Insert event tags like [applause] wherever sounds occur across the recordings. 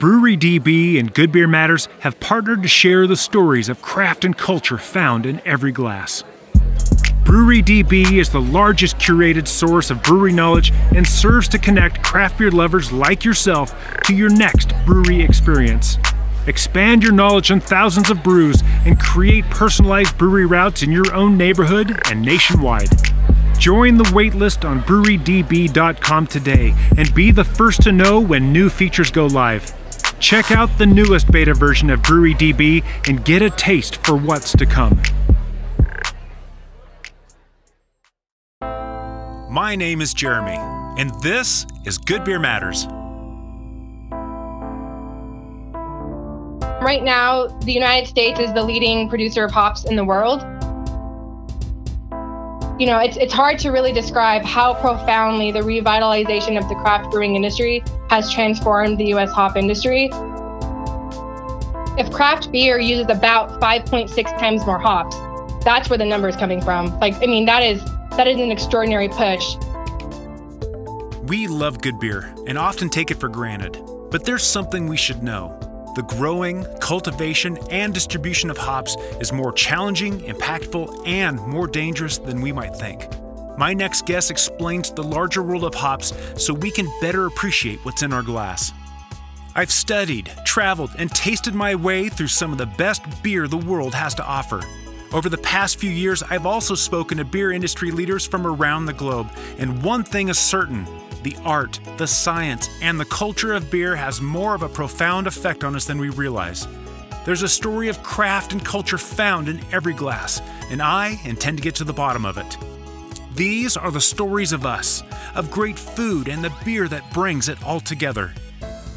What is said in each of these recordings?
Brewery DB and Good Beer Matters have partnered to share the stories of craft and culture found in every glass. Brewery DB is the largest curated source of brewery knowledge and serves to connect craft beer lovers like yourself to your next brewery experience. Expand your knowledge on thousands of brews and create personalized brewery routes in your own neighborhood and nationwide. Join the waitlist on brewerydb.com today and be the first to know when new features go live. Check out the newest beta version of Brewery DB and get a taste for what's to come. My name is Jeremy, and this is Good Beer Matters. Right now, the United States is the leading producer of hops in the world. You know, it's, it's hard to really describe how profoundly the revitalization of the craft brewing industry has transformed the US hop industry. If craft beer uses about 5.6 times more hops, that's where the number is coming from. Like, I mean, that is that is an extraordinary push. We love good beer and often take it for granted, but there's something we should know. The growing, cultivation, and distribution of hops is more challenging, impactful, and more dangerous than we might think. My next guest explains the larger world of hops so we can better appreciate what's in our glass. I've studied, traveled, and tasted my way through some of the best beer the world has to offer. Over the past few years, I've also spoken to beer industry leaders from around the globe, and one thing is certain the art, the science, and the culture of beer has more of a profound effect on us than we realize. There's a story of craft and culture found in every glass, and I intend to get to the bottom of it. These are the stories of us, of great food and the beer that brings it all together.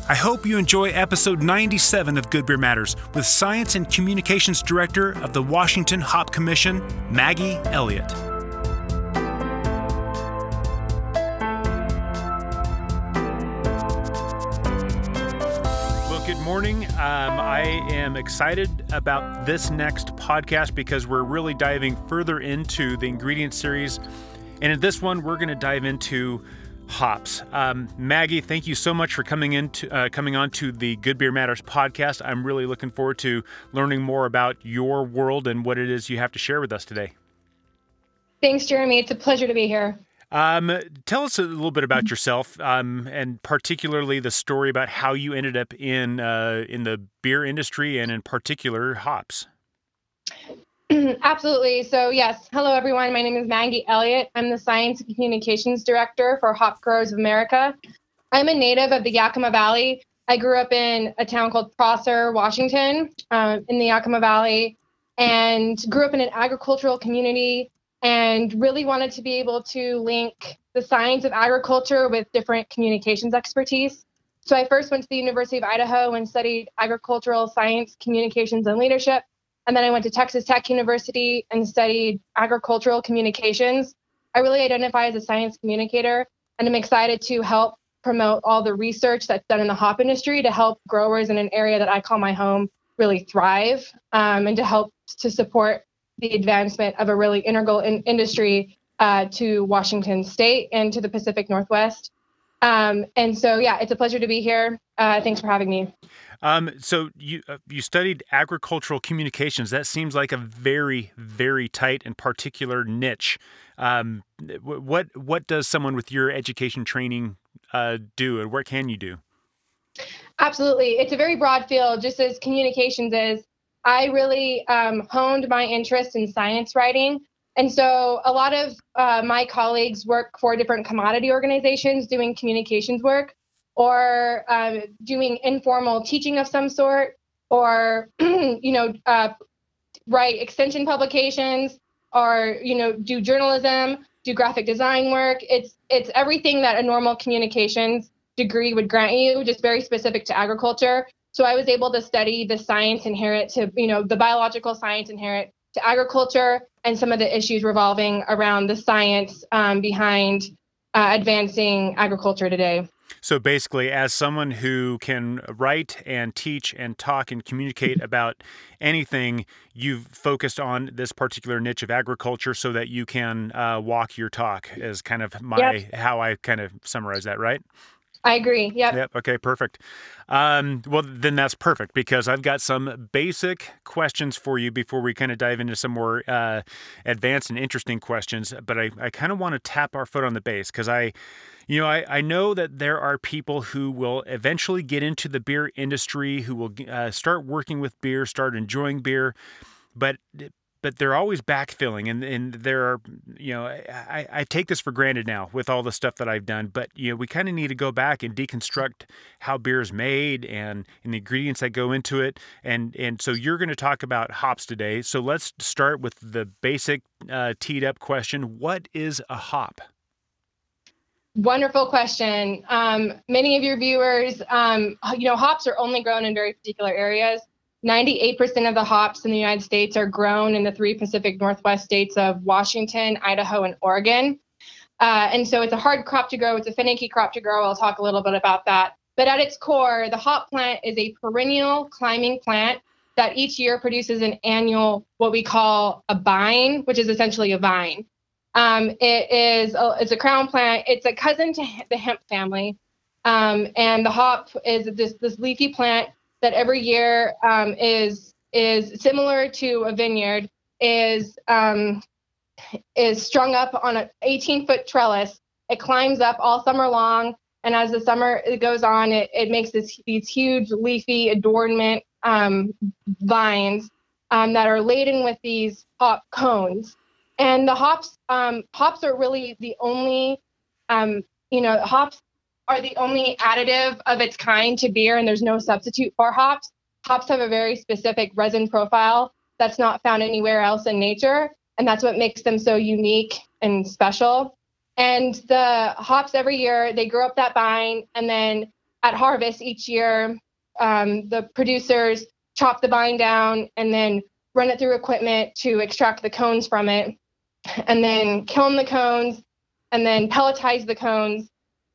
I hope you enjoy episode 97 of Good Beer Matters with Science and Communications Director of the Washington Hop Commission, Maggie Elliott. Morning. Um, I am excited about this next podcast because we're really diving further into the ingredient series. And in this one, we're going to dive into hops. Um, Maggie, thank you so much for coming in to, uh, coming on to the Good Beer Matters podcast. I'm really looking forward to learning more about your world and what it is you have to share with us today. Thanks, Jeremy. It's a pleasure to be here. Um, tell us a little bit about yourself, um, and particularly the story about how you ended up in uh, in the beer industry, and in particular hops. [clears throat] Absolutely. So yes, hello everyone. My name is Maggie Elliott. I'm the Science and Communications Director for Hop Growers of America. I'm a native of the Yakima Valley. I grew up in a town called Prosser, Washington, um, in the Yakima Valley, and grew up in an agricultural community and really wanted to be able to link the science of agriculture with different communications expertise. So I first went to the University of Idaho and studied agricultural science, communications, and leadership. And then I went to Texas Tech University and studied agricultural communications. I really identify as a science communicator, and I'm excited to help promote all the research that's done in the hop industry to help growers in an area that I call my home really thrive um, and to help to support the advancement of a really integral in industry uh, to Washington State and to the Pacific Northwest. Um, and so, yeah, it's a pleasure to be here. Uh, thanks for having me. Um, so you uh, you studied agricultural communications. That seems like a very very tight and particular niche. Um, what what does someone with your education training uh, do, and what can you do? Absolutely, it's a very broad field, just as communications is. I really um, honed my interest in science writing. And so a lot of uh, my colleagues work for different commodity organizations doing communications work or uh, doing informal teaching of some sort or, [clears throat] you know, uh, write extension publications or, you know, do journalism, do graphic design work. It's, it's everything that a normal communications degree would grant you, just very specific to agriculture. So I was able to study the science inherent to, you know, the biological science inherent to agriculture and some of the issues revolving around the science um, behind uh, advancing agriculture today. So basically, as someone who can write and teach and talk and communicate [laughs] about anything, you've focused on this particular niche of agriculture so that you can uh, walk your talk. Is kind of my yep. how I kind of summarize that, right? I agree. Yep. Yep. Okay. Perfect. Um, well, then that's perfect because I've got some basic questions for you before we kind of dive into some more uh, advanced and interesting questions. But I, I kind of want to tap our foot on the base because I, you know, I, I know that there are people who will eventually get into the beer industry, who will uh, start working with beer, start enjoying beer, but but they're always backfilling and, and there are you know I, I take this for granted now with all the stuff that i've done but you know we kind of need to go back and deconstruct how beer is made and, and the ingredients that go into it and and so you're going to talk about hops today so let's start with the basic uh, teed up question what is a hop Wonderful question. Um, many of your viewers, um, you know, hops are only grown in very particular areas. 98% of the hops in the United States are grown in the three Pacific Northwest states of Washington, Idaho, and Oregon. Uh, and so it's a hard crop to grow. It's a finicky crop to grow. I'll talk a little bit about that. But at its core, the hop plant is a perennial climbing plant that each year produces an annual, what we call a bine, which is essentially a vine. Um, it is a, it's a crown plant. It's a cousin to the hemp family. Um, and the hop is this, this leafy plant that every year um, is is similar to a vineyard is um, is strung up on an 18 foot trellis. It climbs up all summer long, and as the summer goes on, it, it makes this these huge leafy adornment um, vines um, that are laden with these hop cones. And the hops um, hops are really the only um, you know hops are the only additive of its kind to beer, and there's no substitute for hops. Hops have a very specific resin profile that's not found anywhere else in nature, and that's what makes them so unique and special. And the hops every year, they grow up that vine, and then at harvest each year, um, the producers chop the vine down and then run it through equipment to extract the cones from it, and then kiln the cones, and then pelletize the cones,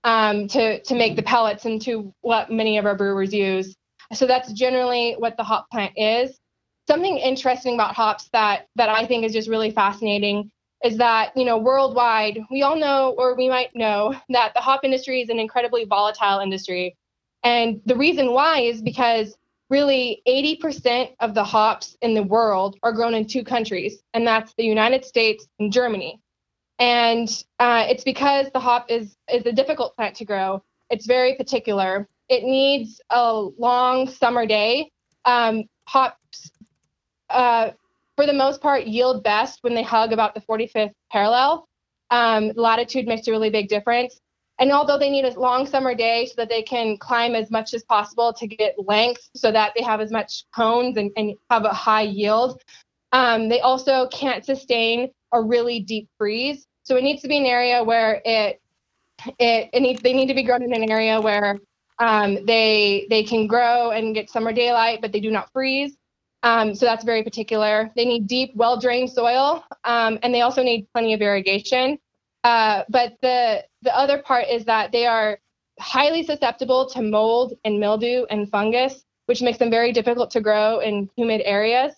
um, to to make the pellets into what many of our brewers use. So that's generally what the hop plant is. Something interesting about hops that that I think is just really fascinating is that you know worldwide we all know or we might know that the hop industry is an incredibly volatile industry, and the reason why is because really 80% of the hops in the world are grown in two countries, and that's the United States and Germany and uh, it's because the hop is is a difficult plant to grow. It's very particular. It needs a long summer day. Um, hops, uh, for the most part, yield best when they hug about the 45th parallel. Um, latitude makes a really big difference. And although they need a long summer day so that they can climb as much as possible to get length so that they have as much cones and, and have a high yield, um, they also can't sustain a really deep freeze. So it needs to be an area where it it, it needs they need to be grown in an area where um, they they can grow and get summer daylight, but they do not freeze. Um, so that's very particular. They need deep, well-drained soil, um, and they also need plenty of irrigation. Uh, but the the other part is that they are highly susceptible to mold and mildew and fungus, which makes them very difficult to grow in humid areas.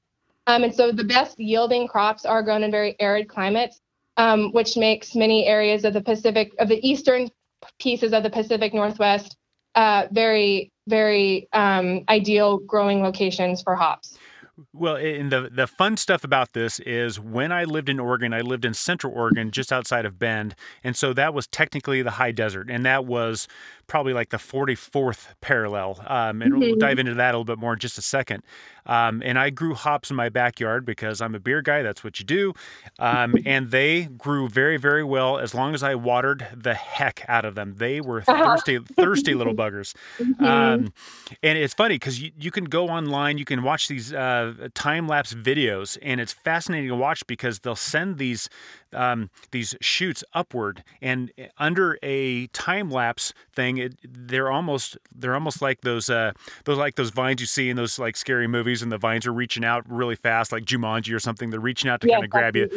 Um, and so the best yielding crops are grown in very arid climates um, which makes many areas of the Pacific, of the eastern pieces of the Pacific Northwest, uh, very, very um, ideal growing locations for hops. Well, and the the fun stuff about this is when I lived in Oregon, I lived in Central Oregon, just outside of Bend, and so that was technically the high desert, and that was probably like the 44th parallel. Um, and mm-hmm. we'll dive into that a little bit more in just a second. Um, and I grew hops in my backyard because I'm a beer guy. That's what you do. Um, [laughs] and they grew very, very well as long as I watered the heck out of them. They were uh-huh. thirsty, [laughs] thirsty little buggers. Mm-hmm. Um, and it's funny because you, you can go online, you can watch these uh, time lapse videos, and it's fascinating to watch because they'll send these um, these shoots upward, and under a time lapse thing, it, they're almost they're almost like those uh, those like those vines you see in those like scary movies, and the vines are reaching out really fast, like Jumanji or something. They're reaching out to kind of grab you.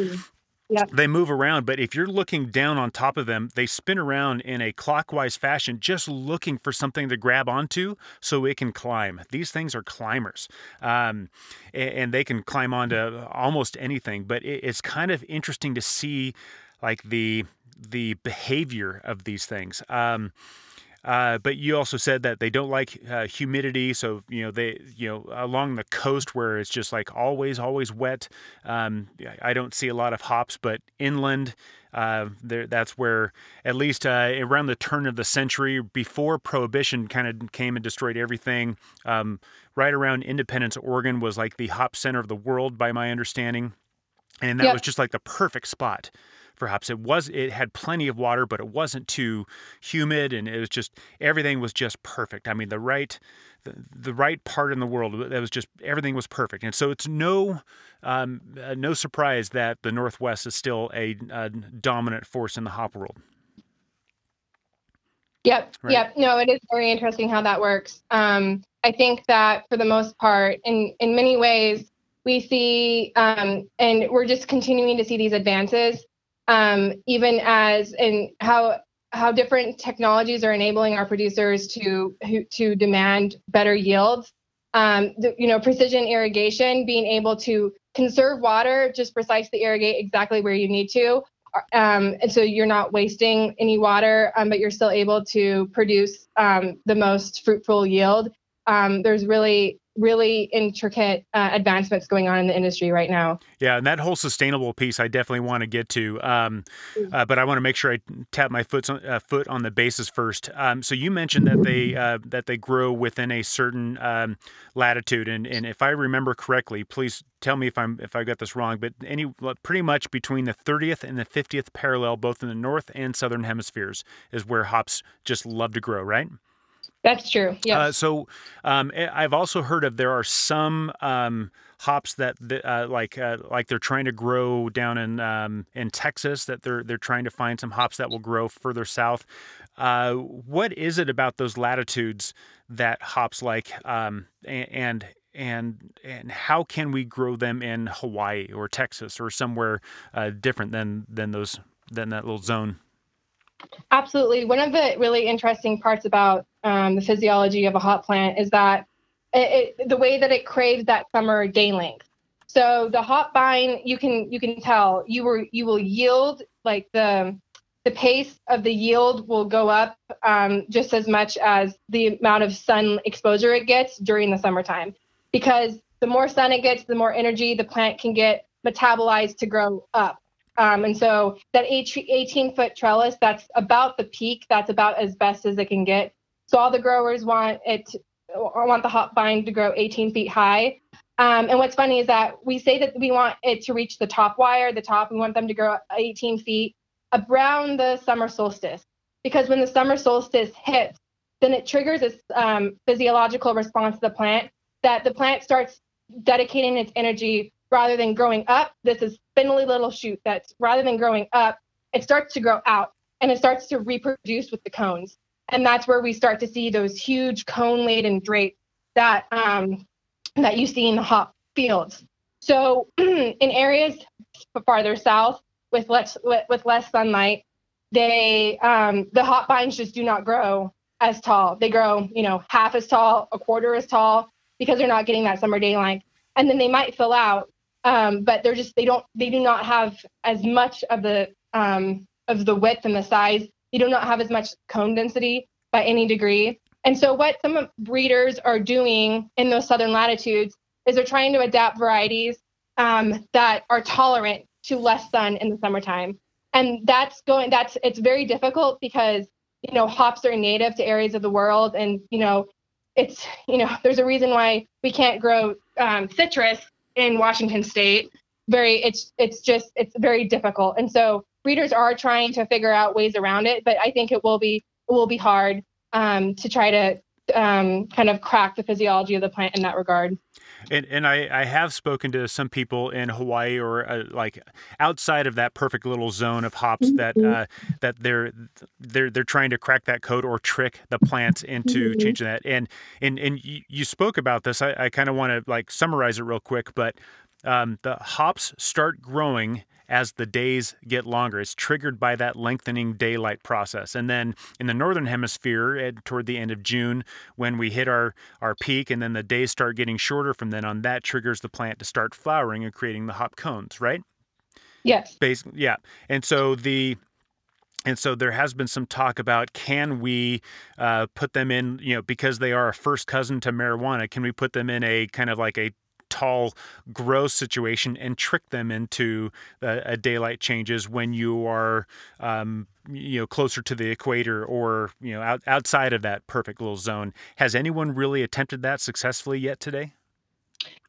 Yep. They move around, but if you're looking down on top of them, they spin around in a clockwise fashion, just looking for something to grab onto so it can climb. These things are climbers, um, and they can climb onto almost anything. But it's kind of interesting to see, like the the behavior of these things. Um, Uh, but you also said that they don't like uh, humidity, so you know they you know along the coast where it's just like always always wet. Um, I don't see a lot of hops, but inland. Uh, there, that's where, at least uh, around the turn of the century, before Prohibition kind of came and destroyed everything, um, right around Independence, Oregon was like the hop center of the world, by my understanding, and that yep. was just like the perfect spot perhaps it was it had plenty of water but it wasn't too humid and it was just everything was just perfect i mean the right the, the right part in the world that was just everything was perfect and so it's no um, uh, no surprise that the northwest is still a, a dominant force in the hop world Yep. Right. Yep. No, it is very interesting how that works. Um, I think that for the most part, in in many ways, we see, um, and we're just continuing to see these advances um, even as and how how different technologies are enabling our producers to to demand better yields. Um, the, you know, precision irrigation, being able to conserve water, just precisely irrigate exactly where you need to, um, and so you're not wasting any water, um, but you're still able to produce um, the most fruitful yield. Um, there's really really intricate uh, advancements going on in the industry right now. Yeah, and that whole sustainable piece, I definitely want to get to, um, mm. uh, but I want to make sure I tap my foot on, uh, foot on the bases first. Um, so you mentioned that they uh, that they grow within a certain um, latitude, and, and if I remember correctly, please tell me if I'm if I got this wrong, but any pretty much between the 30th and the 50th parallel, both in the north and southern hemispheres, is where hops just love to grow, right? That's true. Yeah. Uh, so um, I've also heard of there are some um, hops that uh, like uh, like they're trying to grow down in um, in Texas that they're they're trying to find some hops that will grow further south. Uh, what is it about those latitudes that hops like um, and and and how can we grow them in Hawaii or Texas or somewhere uh, different than than those than that little zone? Absolutely. One of the really interesting parts about um, the physiology of a hop plant is that it, it, the way that it craves that summer day length. So the hop vine, you can you can tell you were you will yield like the the pace of the yield will go up um, just as much as the amount of sun exposure it gets during the summertime, because the more sun it gets, the more energy the plant can get metabolized to grow up. Um, and so that 18 foot trellis, that's about the peak. That's about as best as it can get. So all the growers want it, want the hop vine to grow 18 feet high. Um, and what's funny is that we say that we want it to reach the top wire, the top. We want them to grow 18 feet around the summer solstice, because when the summer solstice hits, then it triggers a um, physiological response to the plant that the plant starts dedicating its energy rather than growing up, this is spindly little shoot that's rather than growing up, it starts to grow out and it starts to reproduce with the cones. And that's where we start to see those huge cone laden drapes that um, that you see in the hop fields. So [clears throat] in areas farther south with less with less sunlight, they um, the hop vines just do not grow as tall. They grow, you know, half as tall, a quarter as tall because they're not getting that summer daylight. And then they might fill out um, but they're just they don't they do not have as much of the um, of the width and the size. They do not have as much cone density by any degree. And so what some breeders are doing in those southern latitudes is they're trying to adapt varieties um, that are tolerant to less sun in the summertime. And that's going that's it's very difficult because you know hops are native to areas of the world and you know it's you know there's a reason why we can't grow um, citrus in Washington State. Very, it's it's just it's very difficult, and so breeders are trying to figure out ways around it. But I think it will be it will be hard um, to try to um, kind of crack the physiology of the plant in that regard. And and I, I have spoken to some people in Hawaii or uh, like outside of that perfect little zone of hops mm-hmm. that uh, that they're they're they're trying to crack that code or trick the plants into mm-hmm. changing that. And and and you, you spoke about this. I, I kind of want to like summarize it real quick, but um, the hops start growing as the days get longer. It's triggered by that lengthening daylight process. And then in the northern hemisphere, toward the end of June, when we hit our, our peak and then the days start getting shorter from then on, that triggers the plant to start flowering and creating the hop cones, right? Yes. Basically, yeah. And so the and so there has been some talk about can we uh, put them in, you know, because they are a first cousin to marijuana, can we put them in a kind of like a tall grow situation and trick them into a, a daylight changes when you are um, you know closer to the equator or you know out, outside of that perfect little zone. Has anyone really attempted that successfully yet today?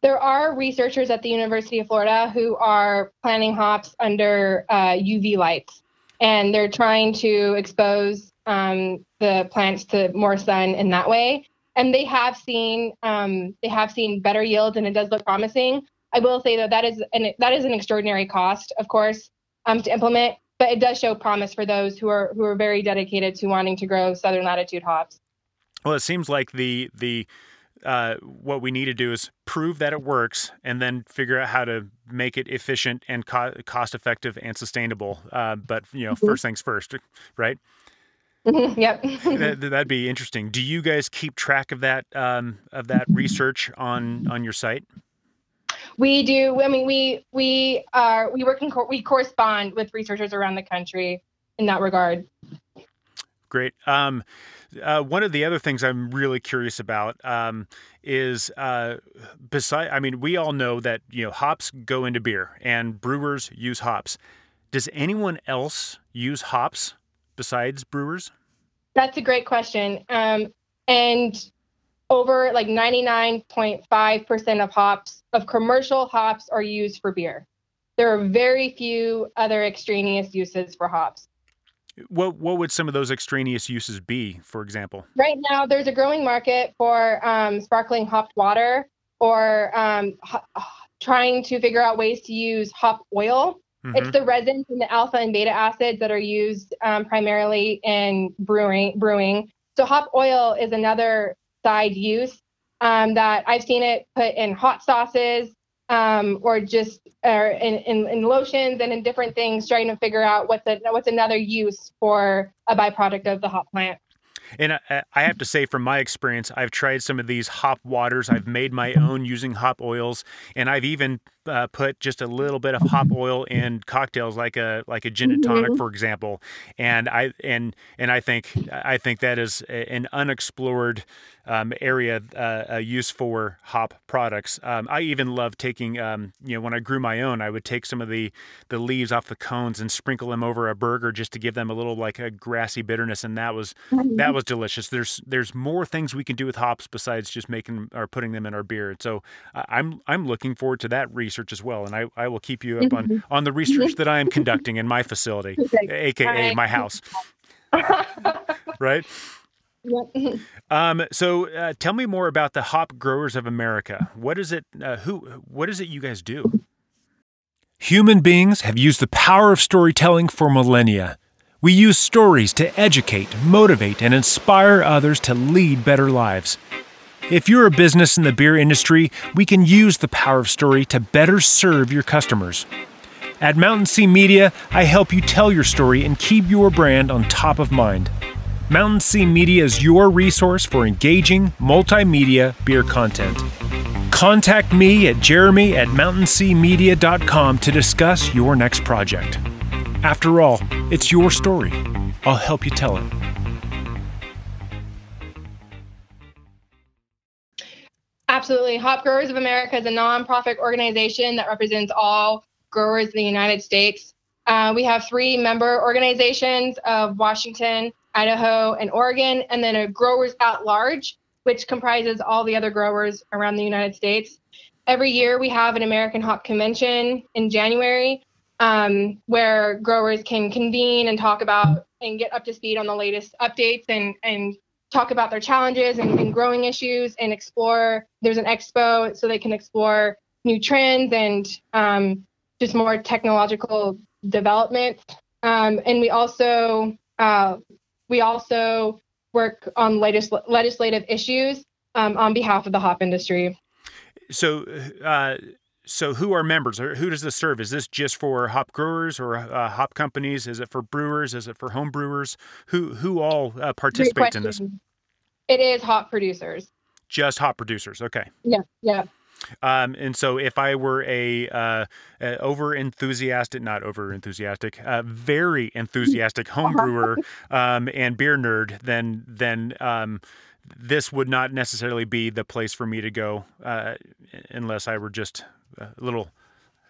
There are researchers at the university of florida who are planting hops under uh, uv lights and they're trying to expose um, the plants to more sun in that way and they have seen um, they have seen better yields, and it does look promising. I will say though that is an that is an extraordinary cost, of course, um, to implement, but it does show promise for those who are who are very dedicated to wanting to grow southern latitude hops. Well, it seems like the the uh, what we need to do is prove that it works and then figure out how to make it efficient and co- cost effective and sustainable. Uh, but you know, mm-hmm. first things first, right? [laughs] Yep. that, would be interesting. Do you guys keep track of that um, of that research on on your site? We do. I mean, we we are we work in co- we correspond with researchers around the country in that regard. Great. Um, uh, one of the other things I'm really curious about um, is uh, beside. I mean, we all know that you know hops go into beer and brewers use hops. Does anyone else use hops besides brewers? That's a great question. Um, and over like 99.5% of hops, of commercial hops, are used for beer. There are very few other extraneous uses for hops. What what would some of those extraneous uses be, for example? Right now, there's a growing market for um, sparkling hopped water or um, ho- trying to figure out ways to use hop oil Mm-hmm. It's the resins and the alpha and beta acids that are used um, primarily in brewing. Brewing. So hop oil is another side use um, that I've seen it put in hot sauces um, or just or in, in, in, lotions and in different things, trying to figure out what's a, what's another use for a byproduct of the hop plant. And I, I, have to say, from my experience, I've tried some of these hop waters. I've made my own using hop oils, and I've even uh, put just a little bit of hop oil in cocktails, like a like a gin and tonic, mm-hmm. for example. And I and and I think I think that is an unexplored um, area uh, use for hop products. Um, I even love taking, um, you know, when I grew my own, I would take some of the the leaves off the cones and sprinkle them over a burger just to give them a little like a grassy bitterness, and that was mm-hmm. that was delicious. There's there's more things we can do with hops besides just making or putting them in our beer. So I'm I'm looking forward to that research as well, and I, I will keep you up on mm-hmm. on the research that I am conducting in my [laughs] facility, aka my house. [laughs] right. Yep. um, so, uh, tell me more about the Hop Growers of America. What is it? Uh, who? What is it you guys do? Human beings have used the power of storytelling for millennia. We use stories to educate, motivate, and inspire others to lead better lives. If you're a business in the beer industry, we can use the power of story to better serve your customers. At Mountain Sea Media, I help you tell your story and keep your brand on top of mind. Mountain Sea Media is your resource for engaging multimedia beer content. Contact me at jeremy at mountainseamedia.com to discuss your next project. After all, it's your story. I'll help you tell it. Absolutely. Hop Growers of America is a nonprofit organization that represents all growers in the United States. Uh, we have three member organizations of Washington, Idaho, and Oregon, and then a growers at large, which comprises all the other growers around the United States. Every year we have an American Hop Convention in January um, where growers can convene and talk about and get up to speed on the latest updates and, and talk about their challenges and, and growing issues and explore. There's an expo so they can explore new trends and um, just more technological development. Um, and we also uh, we also work on legisl- legislative issues um, on behalf of the hop industry. So, uh, so who are members, or who does this serve? Is this just for hop growers or uh, hop companies? Is it for brewers? Is it for home brewers? Who who all uh, participates in this? It is hop producers. Just hop producers. Okay. Yeah. Yeah. Um, and so, if I were a, uh, a over enthusiastic, not over enthusiastic, uh, very enthusiastic [laughs] home brewer um, and beer nerd, then then um, this would not necessarily be the place for me to go uh, unless I were just a little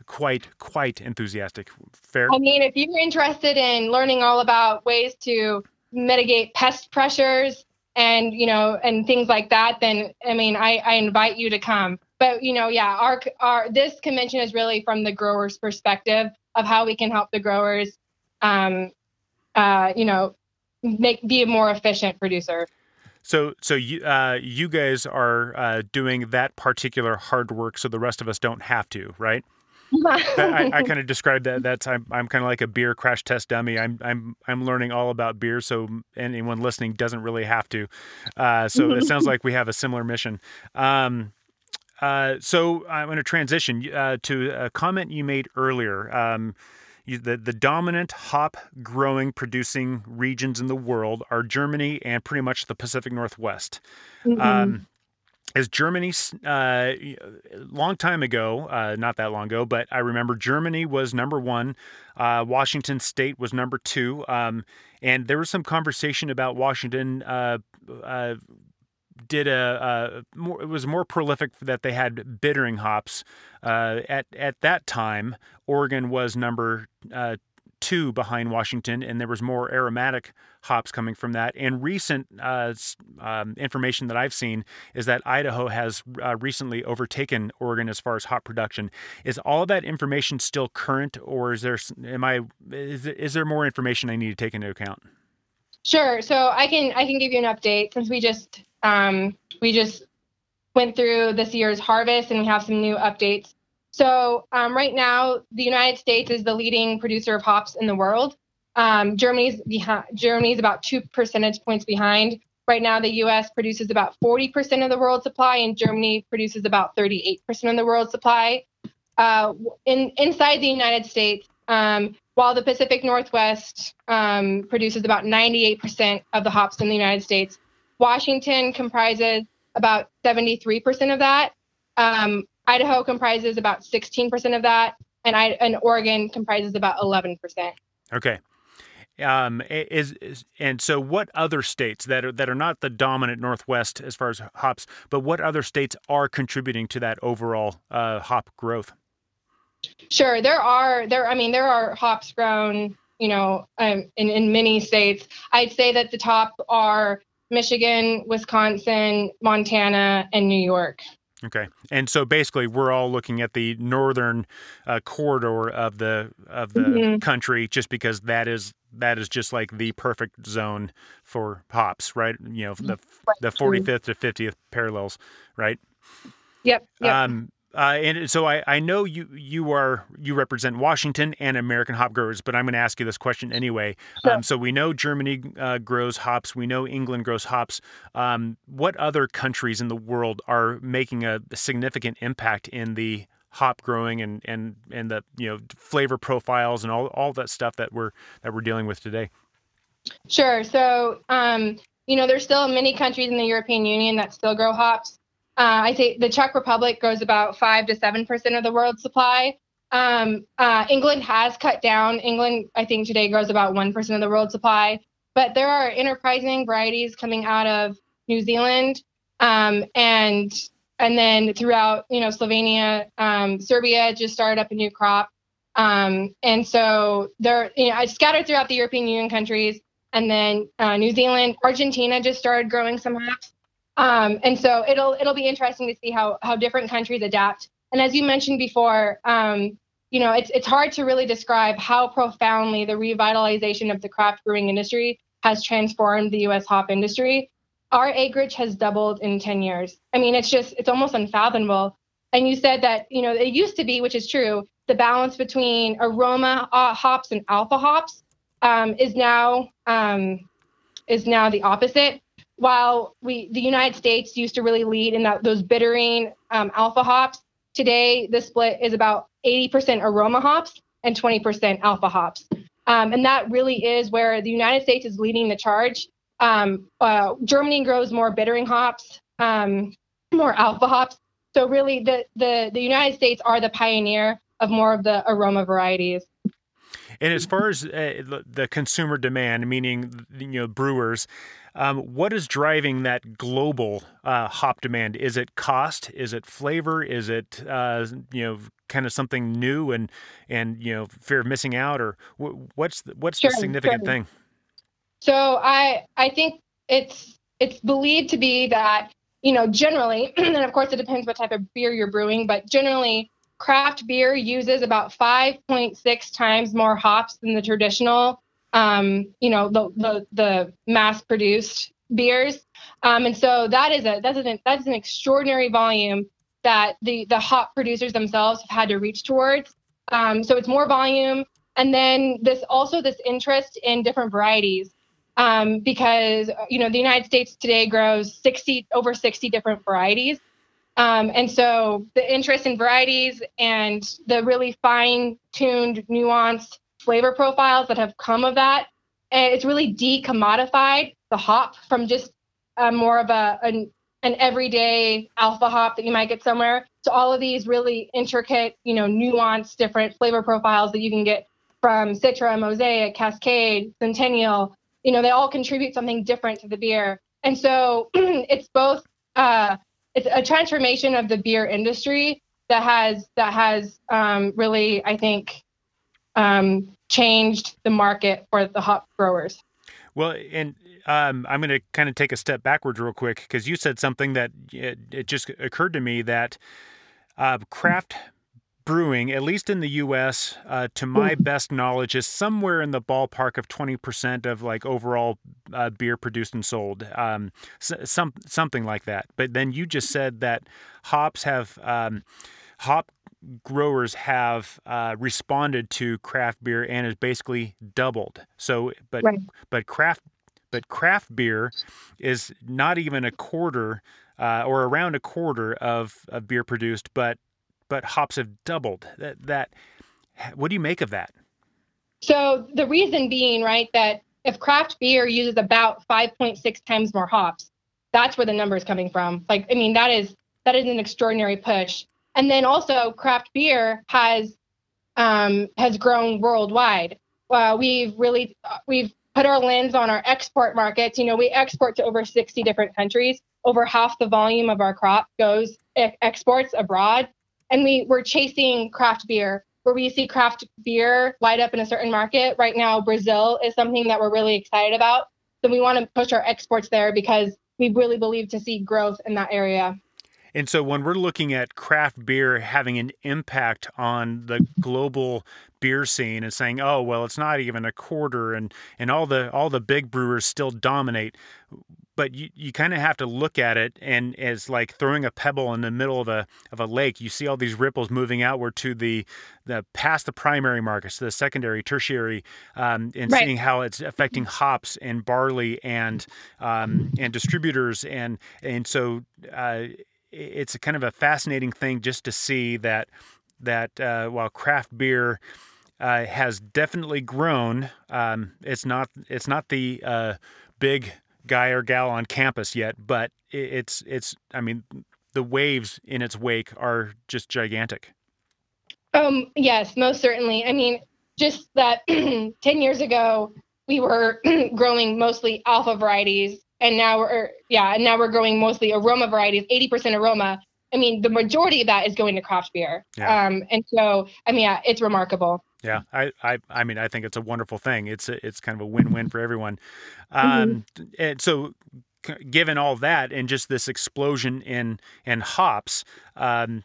quite quite enthusiastic. Fair. I mean, if you're interested in learning all about ways to mitigate pest pressures and you know and things like that, then I mean, I, I invite you to come. But you know, yeah, our our this convention is really from the growers' perspective of how we can help the growers, um, uh, you know, make be a more efficient producer. So, so you uh, you guys are uh, doing that particular hard work, so the rest of us don't have to, right? I, I [laughs] kind of describe that. That's I'm I'm kind of like a beer crash test dummy. I'm I'm I'm learning all about beer, so anyone listening doesn't really have to. Uh, so it [laughs] sounds like we have a similar mission. Um, uh, so I'm going to transition uh, to a comment you made earlier. Um, the, the dominant hop growing producing regions in the world are Germany and pretty much the Pacific Northwest. Mm-hmm. Um, as Germany, uh, long time ago, uh, not that long ago, but I remember Germany was number one, uh, Washington State was number two, um, and there was some conversation about Washington uh, uh, did a, a, more, it was more prolific that they had bittering hops. Uh, at at that time, Oregon was number uh, two behind Washington, and there was more aromatic hops coming from that. And recent uh, um, information that I've seen is that Idaho has uh, recently overtaken Oregon as far as hop production. Is all that information still current, or is there am I is, is there more information I need to take into account? Sure. So I can I can give you an update since we just um, we just went through this year's harvest and we have some new updates. So um, right now, the United States is the leading producer of hops in the world. Um, Germany's behind, Germany's about two percentage points behind. Right now, the U.S. produces about 40% of the world supply, and Germany produces about 38% of the world supply. Uh, in, inside the United States, um, while the Pacific Northwest um, produces about 98% of the hops in the United States, Washington comprises about 73% of that. Um, Idaho comprises about 16% of that, and, I, and Oregon comprises about 11%. Okay. Um, is, is, and so what other states that are that are not the dominant Northwest as far as hops, but what other states are contributing to that overall uh, hop growth? Sure, there are there. I mean, there are hops grown, you know, um, in in many states. I'd say that the top are Michigan, Wisconsin, Montana, and New York. Okay, and so basically, we're all looking at the northern uh, corridor of the of the mm-hmm. country, just because that is that is just like the perfect zone for hops, right? You know, the the forty fifth to fiftieth parallels, right? Yep. yep. Um, uh, and so I, I know you you are you represent Washington and American hop growers, but I'm going to ask you this question anyway. Sure. Um, so we know Germany uh, grows hops, we know England grows hops. Um, what other countries in the world are making a, a significant impact in the hop growing and and and the you know flavor profiles and all all that stuff that we're that we're dealing with today? Sure. So um, you know, there's still many countries in the European Union that still grow hops. Uh, I say the Czech Republic grows about five to seven percent of the world's supply. Um, uh, England has cut down. England, I think, today grows about one percent of the world's supply. But there are enterprising varieties coming out of New Zealand, um, and and then throughout, you know, Slovenia, um, Serbia just started up a new crop, um, and so they're you know scattered throughout the European Union countries, and then uh, New Zealand, Argentina just started growing some hops. Um, and so it'll it'll be interesting to see how how different countries adapt. And as you mentioned before, um, you know, it's it's hard to really describe how profoundly the revitalization of the craft brewing industry has transformed the U.S. hop industry. Our acreage has doubled in 10 years. I mean, it's just it's almost unfathomable. And you said that you know it used to be, which is true, the balance between aroma uh, hops and alpha hops um, is now um, is now the opposite while we the United States used to really lead in that those bittering um, alpha hops, today the split is about 80% aroma hops and 20% alpha hops. Um, and that really is where the United States is leading the charge. Um, uh, Germany grows more bittering hops, um, more alpha hops, So really, the the the United States are the pioneer of more of the aroma varieties. And as far as uh, the consumer demand, meaning you know brewers, um, what is driving that global uh, hop demand? Is it cost? Is it flavor? Is it uh, you know kind of something new and and you know fear of missing out, or what's the, what's sure, the significant sure. thing? So I I think it's it's believed to be that you know generally, [clears throat] and of course it depends what type of beer you're brewing, but generally craft beer uses about 5.6 times more hops than the traditional um, you know, the the, the mass produced beers. Um, and so that is a that's an that's an extraordinary volume that the the hop producers themselves have had to reach towards. Um, so it's more volume, and then this also this interest in different varieties. Um, because you know the United States today grows 60 over 60 different varieties, um, and so the interest in varieties and the really fine-tuned, nuanced flavor profiles that have come of that. And it's really decommodified the hop from just uh, more of a an, an everyday alpha hop that you might get somewhere to all of these really intricate, you know, nuanced different flavor profiles that you can get from Citra, Mosaic, Cascade, Centennial. You know, they all contribute something different to the beer. And so [clears throat] it's both uh, it's a transformation of the beer industry that has that has um, really, I think, um, changed the market for the hop growers. Well, and um, I'm going to kind of take a step backwards real quick because you said something that it, it, just occurred to me that uh, craft brewing, at least in the U.S., uh, to my best knowledge, is somewhere in the ballpark of 20% of like overall uh, beer produced and sold, um, some something like that. But then you just said that hops have um, hop growers have uh, responded to craft beer and has basically doubled. So, but right. but craft but craft beer is not even a quarter uh, or around a quarter of, of beer produced, but but hops have doubled. That that what do you make of that? So the reason being, right, that if craft beer uses about 5.6 times more hops, that's where the number is coming from. Like, I mean, that is that is an extraordinary push. And then also craft beer has um, has grown worldwide. Uh, we've really we've put our lens on our export markets. You know, we export to over 60 different countries. Over half the volume of our crop goes exports abroad, and we we're chasing craft beer. Where we see craft beer light up in a certain market right now, Brazil is something that we're really excited about. So we want to push our exports there because we really believe to see growth in that area. And so when we're looking at craft beer having an impact on the global beer scene and saying, "Oh, well, it's not even a quarter," and and all the all the big brewers still dominate, but you, you kind of have to look at it and as like throwing a pebble in the middle of a of a lake. You see all these ripples moving outward to the the past the primary markets, the secondary, tertiary, um, and right. seeing how it's affecting hops and barley and um, and distributors and and so. Uh, it's kind of a fascinating thing just to see that that uh, while craft beer uh, has definitely grown, um, it's not it's not the uh, big guy or gal on campus yet, but it's it's I mean the waves in its wake are just gigantic. Um, yes, most certainly. I mean, just that [clears throat] 10 years ago, we were [clears throat] growing mostly alpha varieties and now we're yeah, and now we're growing mostly aroma varieties, 80% aroma. I mean, the majority of that is going to craft beer. Yeah. Um, and so, I mean, yeah, it's remarkable. Yeah, I, I, I mean, I think it's a wonderful thing. It's a, it's kind of a win-win for everyone. Um, mm-hmm. and so, given all that and just this explosion in in hops, um,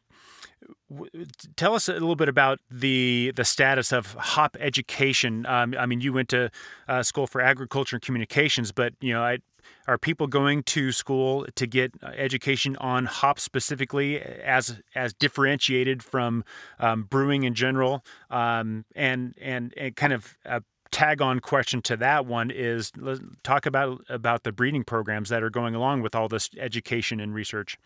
tell us a little bit about the the status of hop education. Um, I mean, you went to uh, school for agriculture and communications, but you know, I are people going to school to get uh, education on hops specifically, as as differentiated from um, brewing in general? Um, and and and kind of a tag on question to that one is talk about about the breeding programs that are going along with all this education and research.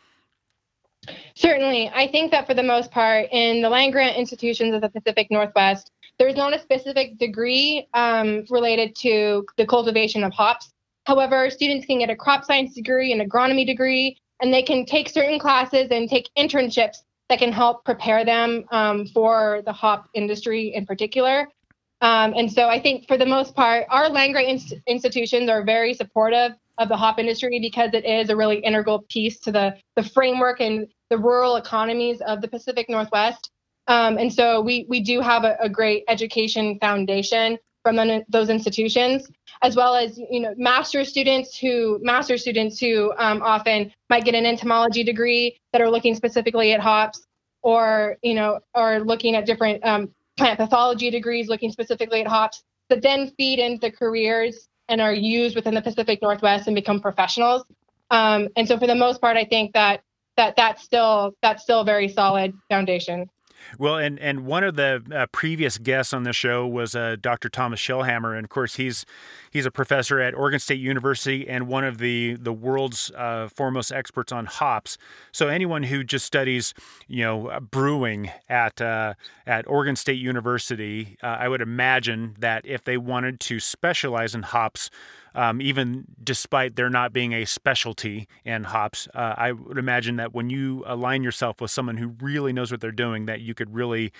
Certainly. I think that for the most part, in the land grant institutions of the Pacific Northwest, there's not a specific degree um, related to the cultivation of hops. However, students can get a crop science degree, an agronomy degree, and they can take certain classes and take internships that can help prepare them um, for the hop industry in particular. Um, and so I think for the most part, our land grant inst- institutions are very supportive of the hop industry because it is a really integral piece to the, the framework and the rural economies of the Pacific Northwest. Um, and so we, we do have a, a great education foundation from those institutions, as well as you know master students who master students who um, often might get an entomology degree that are looking specifically at hops, or you know are looking at different um, plant pathology degrees looking specifically at hops that then feed into careers and are used within the Pacific Northwest and become professionals. Um, and so for the most part, I think that that that's still that's still a very solid foundation. Well, and and one of the uh, previous guests on the show was uh, Dr. Thomas Shellhammer, and of course he's he's a professor at Oregon State University and one of the the world's uh, foremost experts on hops. So anyone who just studies, you know, brewing at uh, at Oregon State University, uh, I would imagine that if they wanted to specialize in hops um, even despite there not being a specialty in hops. Uh, I would imagine that when you align yourself with someone who really knows what they're doing, that you could really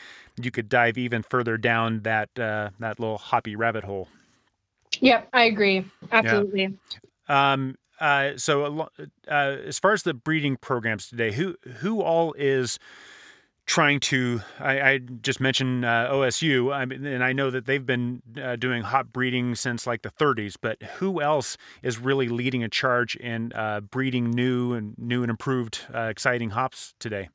you could dive even further down that uh, that little hoppy rabbit hole. Yep, I agree. Absolutely. Yeah. Um, uh, so, uh, as far as the breeding programs today, who who all is trying to I, I just mentioned uh, OSU I mean, and I know that they've been uh, doing hop breeding since like the 30s but who else is really leading a charge in uh, breeding new and new and improved uh, exciting hops today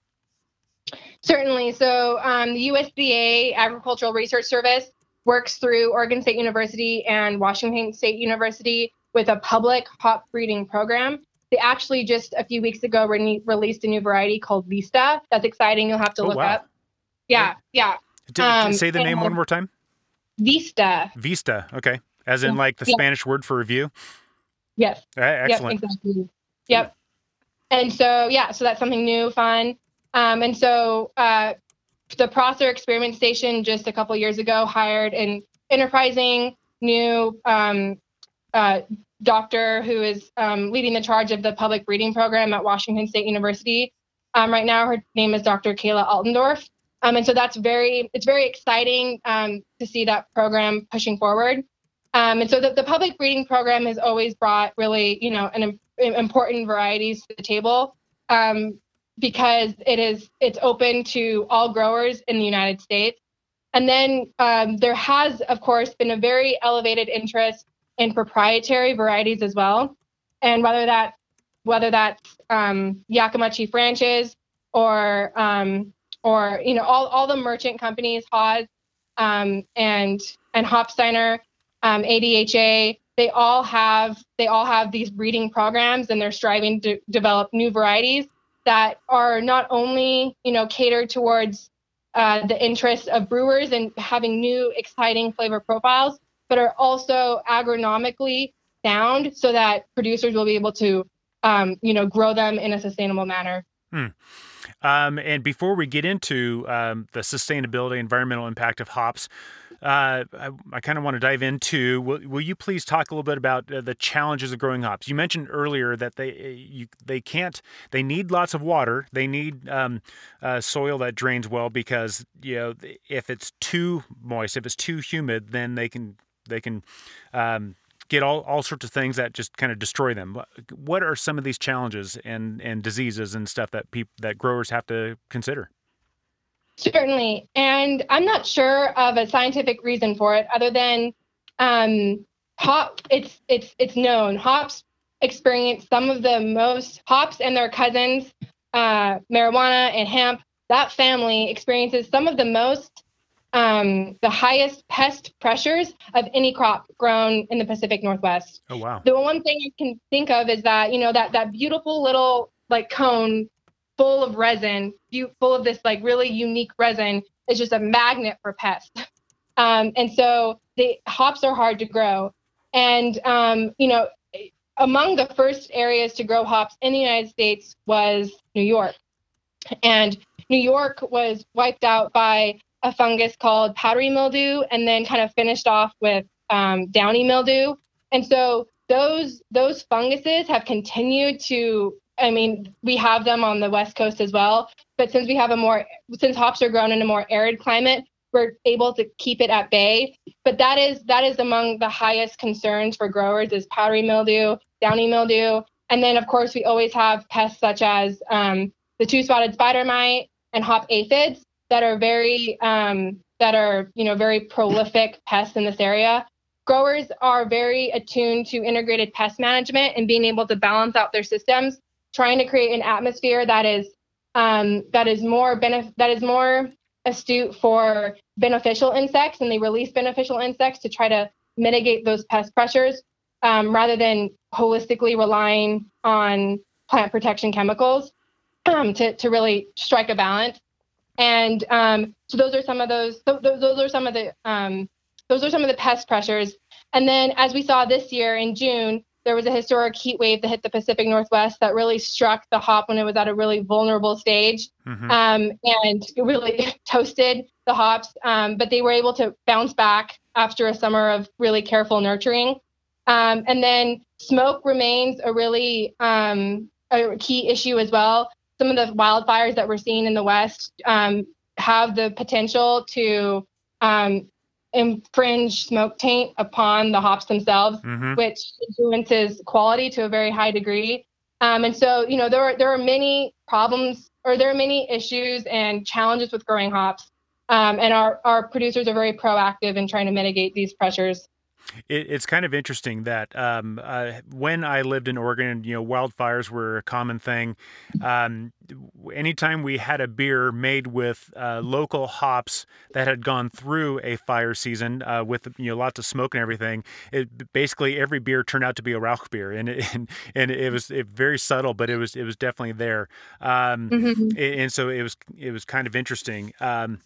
certainly so um, the USDA Agricultural Research Service works through Oregon State University and Washington State University with a public hop breeding program they actually just a few weeks ago re- released a new variety called Vista. That's exciting. You'll have to oh, look wow. up. Yeah, yeah. Um, say the name one more time. Vista. Vista. Okay. As in like the yeah. Spanish word for review. Yes. excellent. Yep, exactly. Yep. And so yeah, so that's something new, fun. Um, and so uh, the Prosser Experiment Station just a couple years ago hired an enterprising new um, uh, doctor who is um, leading the charge of the public breeding program at Washington State University. Um, right now, her name is Dr. Kayla Altendorf. Um, and so that's very, it's very exciting um, to see that program pushing forward. Um, and so the, the, public breeding program has always brought really, you know, an, an important varieties to the table um, because it is, it's open to all growers in the United States. And then there has, of course, been a very elevated interest in proprietary varieties as well. And whether that whether that's um, Yakima Chief Ranches or um, or you know all, all the merchant companies, Haas um, and and Hopsteiner, um, ADHA, they all have they all have these breeding programs, and they're striving to develop new varieties that are not only you know catered towards uh, the interests of brewers and having new exciting flavor profiles, but are also agronomically sound so that producers will be able to um, you know grow them in a sustainable manner hmm. um, and before we get into um, the sustainability environmental impact of hops uh, I, I kind of want to dive into. Will, will, you please talk a little bit about uh, the challenges of growing hops? You mentioned earlier that they uh, you, they can't they need lots of water. They need um, uh, soil that drains well because you know if it's too moist, if it's too humid, then they can they can um, get all, all sorts of things that just kind of destroy them. What are some of these challenges and, and diseases and stuff that people that growers have to consider? Certainly, and I'm not sure of a scientific reason for it, other than um, hop. It's it's it's known hops experience some of the most hops and their cousins, uh, marijuana and hemp. That family experiences some of the most um, the highest pest pressures of any crop grown in the Pacific Northwest. Oh wow! The one thing you can think of is that you know that that beautiful little like cone full of resin, full of this like really unique resin, is just a magnet for pests. [laughs] Um, and so the hops are hard to grow, and um, you know among the first areas to grow hops in the United States was New York, and New York was wiped out by a fungus called powdery mildew and then kind of finished off with um, downy mildew. And so those those funguses have continued to I mean, we have them on the west coast as well, but since we have a more since hops are grown in a more arid climate, we're able to keep it at bay. But that is that is among the highest concerns for growers is powdery mildew, downy mildew, and then of course we always have pests such as um, the two-spotted spider mite and hop aphids that are very um, that are you know very prolific pests in this area. Growers are very attuned to integrated pest management and being able to balance out their systems, trying to create an atmosphere that is um, that is more benef- that is more astute for beneficial insects, and they release beneficial insects to try to mitigate those pest pressures, um, rather than holistically relying on plant protection chemicals um, to to really strike a balance. And um, so those are some of those. Those, those are some of the um, those are some of the pest pressures. And then, as we saw this year in June, there was a historic heat wave that hit the Pacific Northwest that really struck the hop when it was at a really vulnerable stage mm-hmm. um, and really [laughs] toasted the hops. Um, but they were able to bounce back after a summer of really careful nurturing. Um, and then smoke remains a really um, a key issue as well. Some of the wildfires that we're seeing in the West um, have the potential to um, infringe smoke taint upon the hops themselves, mm-hmm. which influences quality to a very high degree. Um, and so, you know, there are there are many problems or there are many issues and challenges with growing hops. Um, and our, our producers are very proactive in trying to mitigate these pressures. It, it's kind of interesting that um, uh, when I lived in Oregon, you know, wildfires were a common thing. Um, anytime we had a beer made with uh, local hops that had gone through a fire season uh, with you know lots of smoke and everything, it basically every beer turned out to be a Rauch beer, and it, [laughs] and, and it was it, very subtle, but it was it was definitely there. Um, mm-hmm. And so it was it was kind of interesting. Um,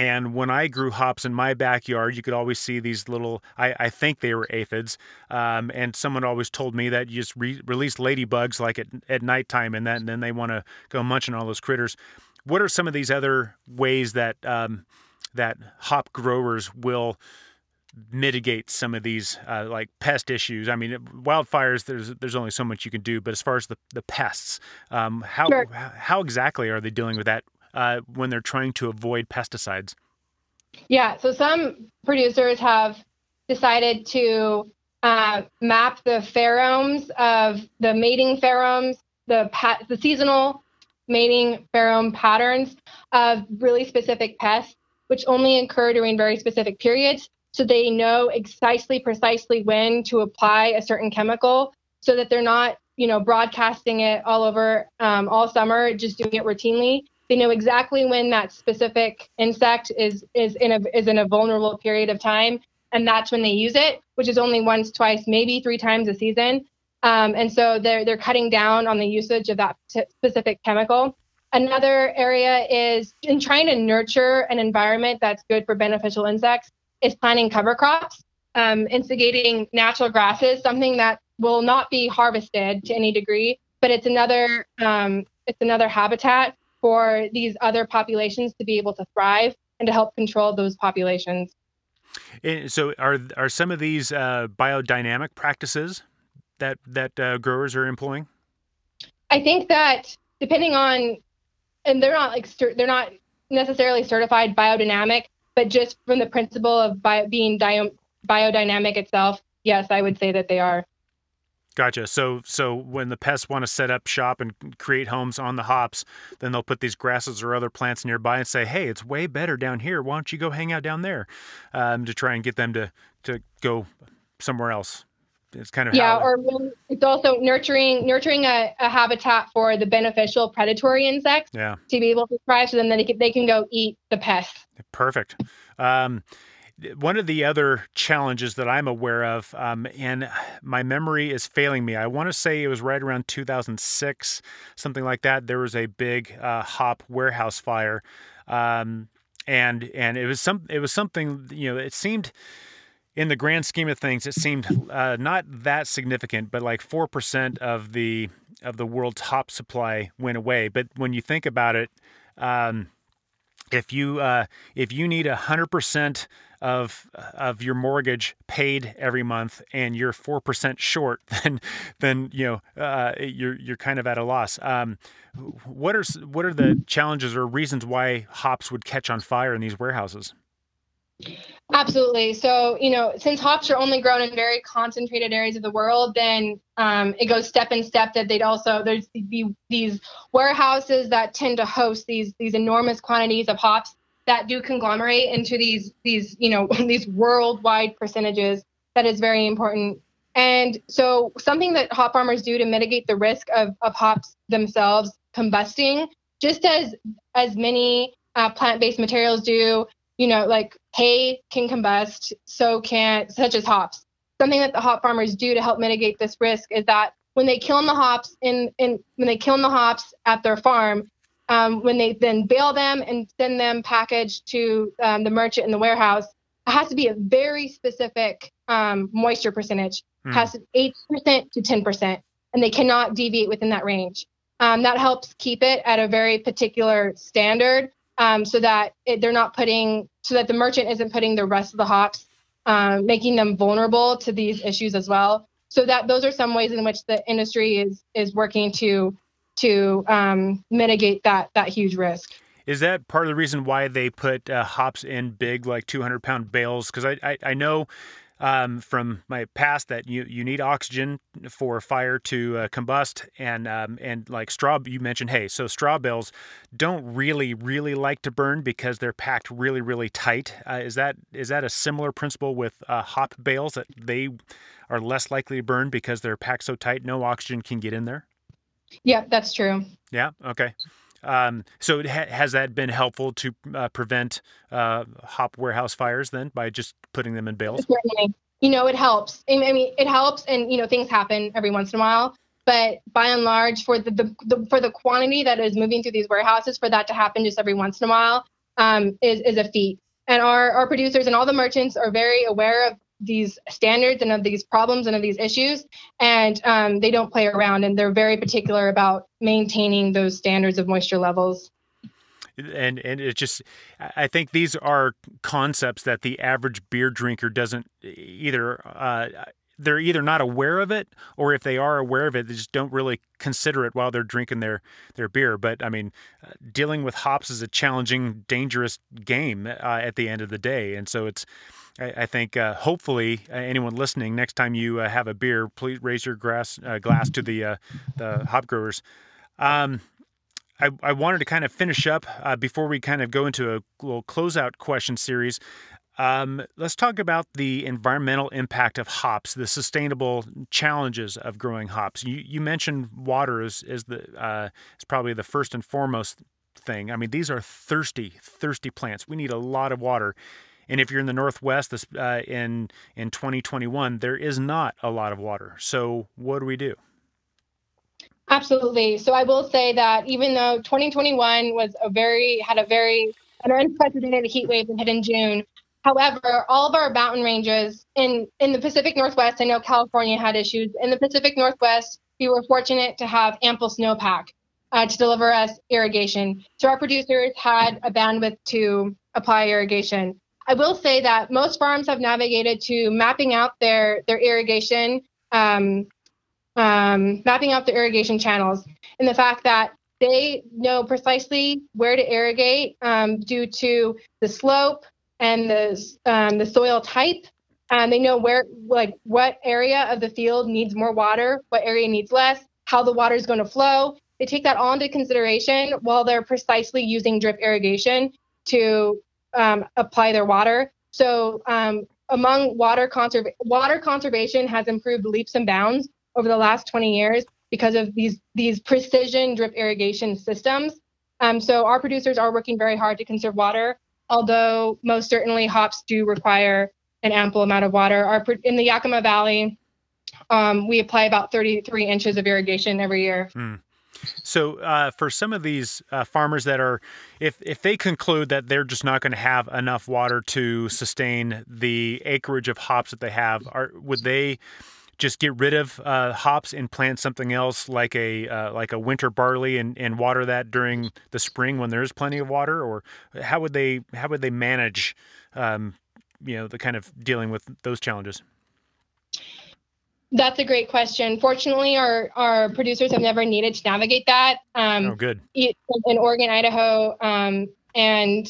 and when I grew hops in my backyard, you could always see these little, I, I think they were aphids. Um, and someone always told me that you just re- release ladybugs like at, at nighttime and, that, and then they want to go munching all those critters. What are some of these other ways that, um, that hop growers will mitigate some of these uh, like pest issues. I mean, wildfires. There's there's only so much you can do, but as far as the the pests, um, how sure. how exactly are they dealing with that uh, when they're trying to avoid pesticides? Yeah, so some producers have decided to uh, map the pheromones of the mating pheromones, the the seasonal mating pheromone patterns of really specific pests, which only occur during very specific periods. So they know precisely precisely when to apply a certain chemical, so that they're not, you know, broadcasting it all over um, all summer, just doing it routinely. They know exactly when that specific insect is is in a is in a vulnerable period of time, and that's when they use it, which is only once, twice, maybe three times a season. Um, and so they're they're cutting down on the usage of that t- specific chemical. Another area is in trying to nurture an environment that's good for beneficial insects is planting cover crops, um, instigating natural grasses, something that will not be harvested to any degree, but it's another um, it's another habitat for these other populations to be able to thrive and to help control those populations. And so, are are some of these uh, biodynamic practices that that uh, growers are employing? I think that depending on, and they're not like they're not necessarily certified biodynamic, but just from the principle of bio, being bio, biodynamic itself, yes, I would say that they are. Gotcha. So so when the pests want to set up shop and create homes on the hops, then they'll put these grasses or other plants nearby and say, "Hey, it's way better down here. Why don't you go hang out down there?" Um, to try and get them to to go somewhere else. It's kind of yeah, or it's also nurturing nurturing a, a habitat for the beneficial predatory insects. Yeah. To be able to thrive, so then they can, they can go eat the pests. Perfect. Um, one of the other challenges that I'm aware of, um, and my memory is failing me, I want to say it was right around 2006, something like that. There was a big uh, hop warehouse fire, um, and and it was some it was something you know it seemed in the grand scheme of things it seemed uh, not that significant, but like four percent of the of the world's hop supply went away. But when you think about it. Um, if you uh, if you need hundred percent of of your mortgage paid every month and you're four percent short, [laughs] then then you know uh, you're you're kind of at a loss. Um, what are what are the challenges or reasons why hops would catch on fire in these warehouses? Absolutely. So, you know, since hops are only grown in very concentrated areas of the world, then um, it goes step in step that they'd also there's the, these warehouses that tend to host these these enormous quantities of hops that do conglomerate into these these you know [laughs] these worldwide percentages. That is very important. And so, something that hop farmers do to mitigate the risk of of hops themselves combusting, just as as many uh, plant-based materials do you know, like hay can combust, so can such as hops. Something that the hop farmers do to help mitigate this risk is that when they kiln the hops in, in when they kiln the hops at their farm, um, when they then bale them and send them packaged to um, the merchant in the warehouse, it has to be a very specific um, moisture percentage. Mm. Has eight percent to ten percent, and they cannot deviate within that range. Um, that helps keep it at a very particular standard um, so that it, they're not putting, so that the merchant isn't putting the rest of the hops, um, making them vulnerable to these issues as well. So that those are some ways in which the industry is is working to to um, mitigate that that huge risk. Is that part of the reason why they put uh, hops in big, like 200 pound bales? Because I, I, I know um, from my past that you you need oxygen for fire to uh, combust and um, and like straw you mentioned hay so straw bales don't really really like to burn because they're packed really really tight uh, is that is that a similar principle with uh, hop bales that they are less likely to burn because they're packed so tight no oxygen can get in there yeah that's true yeah okay um, so ha- has that been helpful to uh, prevent uh, hop warehouse fires then by just putting them in bales? Certainly. You know, it helps. I mean, it helps, and you know, things happen every once in a while. But by and large, for the, the, the for the quantity that is moving through these warehouses, for that to happen just every once in a while um, is is a feat. And our our producers and all the merchants are very aware of these standards and of these problems and of these issues and um, they don't play around and they're very particular about maintaining those standards of moisture levels. And and it just i think these are concepts that the average beer drinker doesn't either uh, they're either not aware of it or if they are aware of it they just don't really consider it while they're drinking their their beer. But i mean uh, dealing with hops is a challenging dangerous game uh, at the end of the day. And so it's I, I think uh, hopefully uh, anyone listening, next time you uh, have a beer, please raise your glass uh, glass to the uh, the hop growers. Um, I, I, wanted to kind of finish up before we kind of go into a little closeout question series. Um, let's talk about the environmental impact of hops, the sustainable challenges of growing hops. You, you mentioned water is, is the uh, is probably the first and foremost thing. I mean, these are thirsty, thirsty plants. We need a lot of water, and if you're in the Northwest this, uh, in in 2021, there is not a lot of water. So what do we do? Absolutely. So I will say that even though 2021 was a very had a very an unprecedented heat wave that hit in June, however, all of our mountain ranges in in the Pacific Northwest, I know California had issues. In the Pacific Northwest, we were fortunate to have ample snowpack uh, to deliver us irrigation. So our producers had a bandwidth to apply irrigation. I will say that most farms have navigated to mapping out their their irrigation, um, um, mapping out their irrigation channels, and the fact that they know precisely where to irrigate um, due to the slope and the um, the soil type. And they know where, like, what area of the field needs more water, what area needs less, how the water is going to flow. They take that all into consideration while they're precisely using drip irrigation to um, apply their water. So um, among water conserv- water conservation has improved leaps and bounds over the last 20 years because of these these precision drip irrigation systems. Um, so our producers are working very hard to conserve water, although most certainly hops do require an ample amount of water. Our in the Yakima Valley, um, we apply about 33 inches of irrigation every year. Mm. So, uh, for some of these uh, farmers that are, if if they conclude that they're just not going to have enough water to sustain the acreage of hops that they have, are would they just get rid of uh, hops and plant something else like a uh, like a winter barley and, and water that during the spring when there's plenty of water, or how would they how would they manage um, you know the kind of dealing with those challenges? That's a great question. Fortunately, our, our producers have never needed to navigate that. Um, oh, good. In Oregon, Idaho, um, and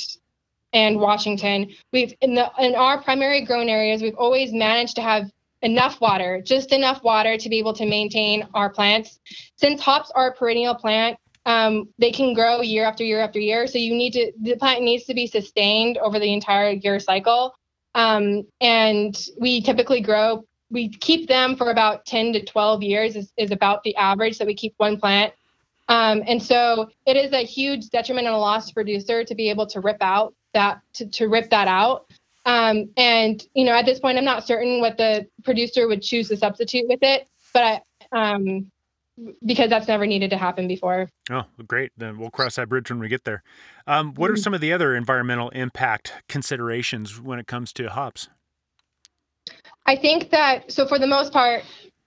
and Washington, we've in the in our primary grown areas, we've always managed to have enough water, just enough water to be able to maintain our plants. Since hops are a perennial plant, um, they can grow year after year after year. So you need to the plant needs to be sustained over the entire year cycle. Um, and we typically grow we keep them for about 10 to 12 years is, is about the average that we keep one plant. Um, and so it is a huge detriment and a loss to producer to be able to rip out that to, to rip that out. Um, and you know, at this point, I'm not certain what the producer would choose to substitute with it, but I, um, because that's never needed to happen before. Oh, great! Then we'll cross that bridge when we get there. Um, what are mm-hmm. some of the other environmental impact considerations when it comes to hops? I think that so for the most part,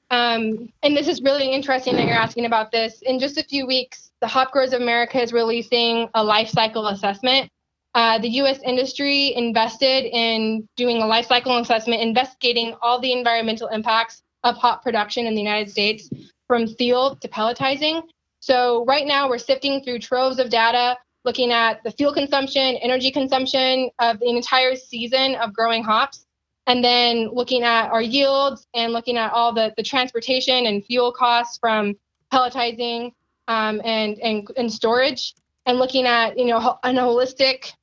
um, and this is really interesting that you're asking about this. In just a few weeks, the Hop Growers of America is releasing a life cycle assessment. Uh, the U.S. industry invested in doing a life cycle assessment, investigating all the environmental impacts of hop production in the United States from field to pelletizing. So right now we're sifting through troves of data, looking at the fuel consumption, energy consumption of the entire season of growing hops and then looking at our yields and looking at all the, the transportation and fuel costs from pelletizing um, and, and, and storage and looking at you know an holistic